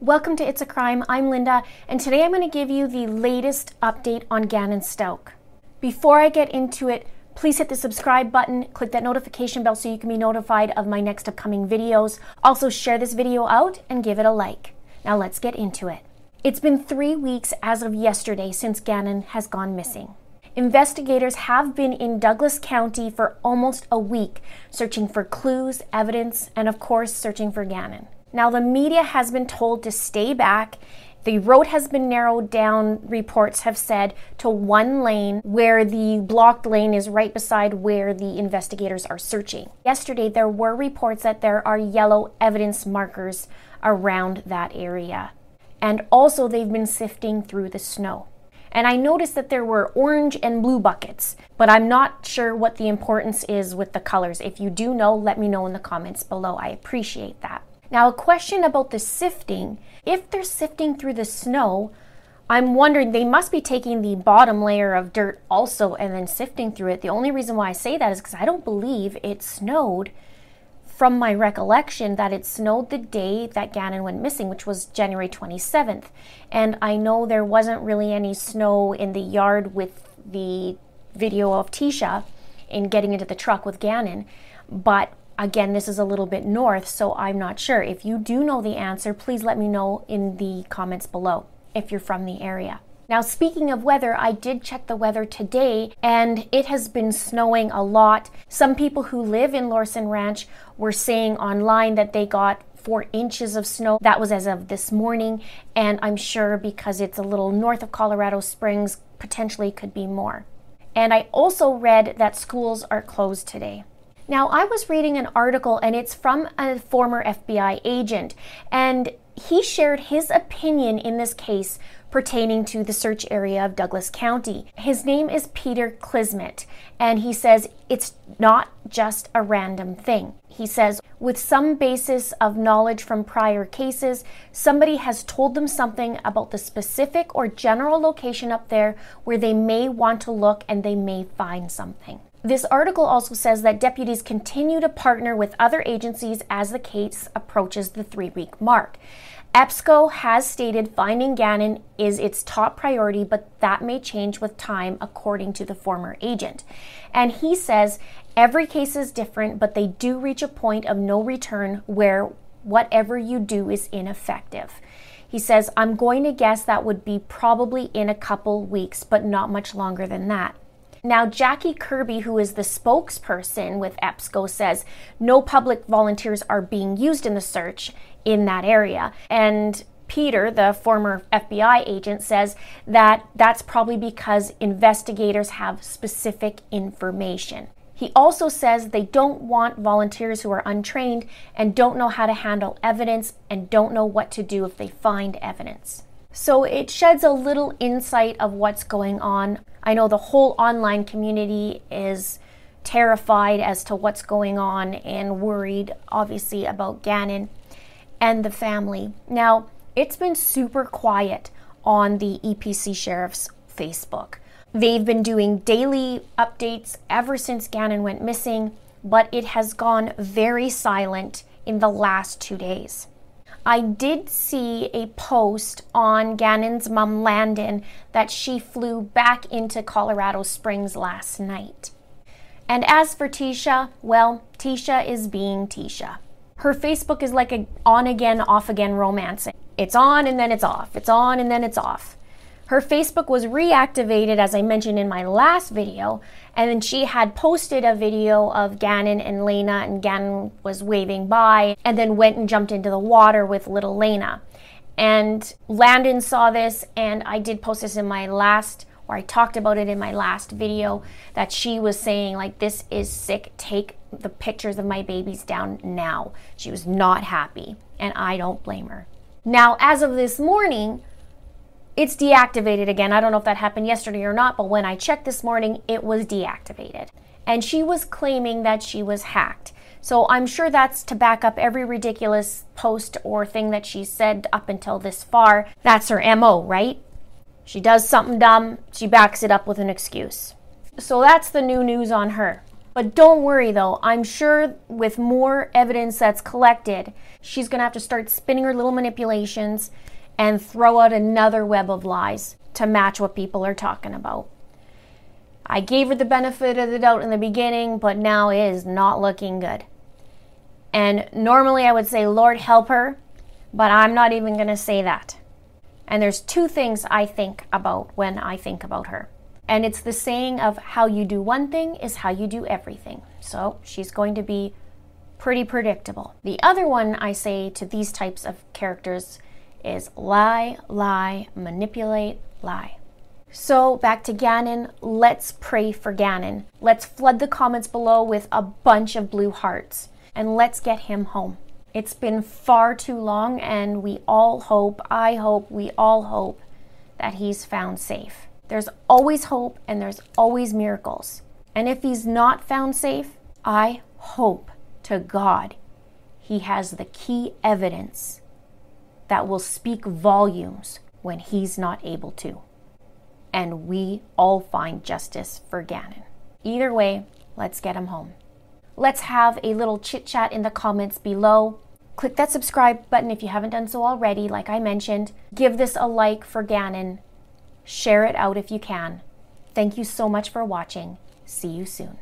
Welcome to It's a Crime. I'm Linda, and today I'm going to give you the latest update on Gannon Stauch. Before I get into it, please hit the subscribe button, click that notification bell so you can be notified of my next upcoming videos. Also, share this video out and give it a like. Now, let's get into it. It's been three weeks as of yesterday since Gannon has gone missing. Investigators have been in Douglas County for almost a week, searching for clues, evidence, and of course, searching for Gannon. Now, the media has been told to stay back. The road has been narrowed down, reports have said, to one lane where the blocked lane is right beside where the investigators are searching. Yesterday, there were reports that there are yellow evidence markers around that area. And also, they've been sifting through the snow and I noticed that there were orange and blue buckets, but I'm not sure what the importance is with the colors. If you do know, let me know in the comments below. I appreciate that. Now, a question about the sifting. If they're sifting through the snow, I'm wondering they must be taking the bottom layer of dirt also and then sifting through it. The only reason why I say that is because I don't believe it snowed from my recollection that it snowed the day that Gannon went missing, which was January 27th. And I know there wasn't really any snow in the yard with the video of Tecia in getting into the truck with Gannon. But again, this is a little bit north, so I'm not sure. If you do know the answer, please let me know in the comments below if you're from the area. Now, speaking of weather, I did check the weather today and it has been snowing a lot. Some people who live in Lorson Ranch were saying online that they got four inches of snow. That was as of this morning, and I'm sure because it's a little north of Colorado Springs, potentially could be more. And I also read that schools are closed today. Now, I was reading an article and it's from a former FBI agent, and he shared his opinion in this case pertaining to the search area of Douglas County. His name is Peter Klismet, and he says it's not just a random thing. He says, with some basis of knowledge from prior cases, somebody has told them something about the specific or general location up there where they may want to look and they may find something. This article also says that deputies continue to partner with other agencies as the case approaches the three week mark. EPSCO has stated finding Gannon is its top priority, but that may change with time, according to the former agent. And he says every case is different, but they do reach a point of no return where whatever you do is ineffective. He says, I'm going to guess that would be probably in a couple weeks, but not much longer than that. Now, Jackie Kirby, who is the spokesperson with EPSCO, says no public volunteers are being used in the search in that area. And Peter, the former FBI agent, says that that's probably because investigators have specific information. He also says they don't want volunteers who are untrained and don't know how to handle evidence and don't know what to do if they find evidence. So it sheds a little insight of what's going on. I know the whole online community is terrified as to what's going on and worried, obviously, about Gannon and the family. Now, it's been super quiet on the EPC Sheriff's Facebook. They've been doing daily updates ever since Gannon went missing, but it has gone very silent in the last two days. I did see a post on Gannon's mom, Landen, that she flew back into Colorado Springs last night. And as for Tecia, well, Tecia is being Tecia her Facebook is like a on again, off again romancing. It's on and then it's off. It's on and then it's off. Her Facebook was reactivated, as I mentioned in my last video, and then she had posted a video of Gannon and Lena, and Gannon was waving by, and then went and jumped into the water with little Lena. And Landen saw this, and I did post this in my last or I talked about it in my last video, that she was saying, like, this is sick. Take the pictures of my babies down now. She was not happy, and I don't blame her. Now, as of this morning, it's deactivated again. I don't know if that happened yesterday or not, but when I checked this morning, it was deactivated. And she was claiming that she was hacked. So I'm sure that's to back up every ridiculous post or thing that she said up until this far. That's her MO, right? She does something dumb, she backs it up with an excuse. So that's the new news on her. But don't worry though, I'm sure with more evidence that's collected, she's to have to start spinning her little manipulations and throw out another web of lies to match what people are talking about. I gave her the benefit of the doubt in the beginning, but now it is not looking good. And normally I would say, Lord, help her, but I'm not even going to say that. And there's two things I think about when I think about her. And it's the saying of how you do one thing is how you do everything. So she's going to be pretty predictable. The other one I say to these types of characters is lie, lie, manipulate, lie. So back to Gannon, let's pray for Gannon. Let's flood the comments below with a bunch of blue hearts and let's get him home. It's been far too long, and we all hope, I hope, we all hope that he's found safe. There's always hope and there's always miracles. And if he's not found safe, I hope to God he has the key evidence that will speak volumes when he's not able to. And we all find justice for Gannon. Either way, let's get him home. Let's have a little chit chat in the comments below. Click that subscribe button if you haven't done so already, like I mentioned. Give this a like for Gannon. Share it out if you can. Thank you so much for watching. See you soon.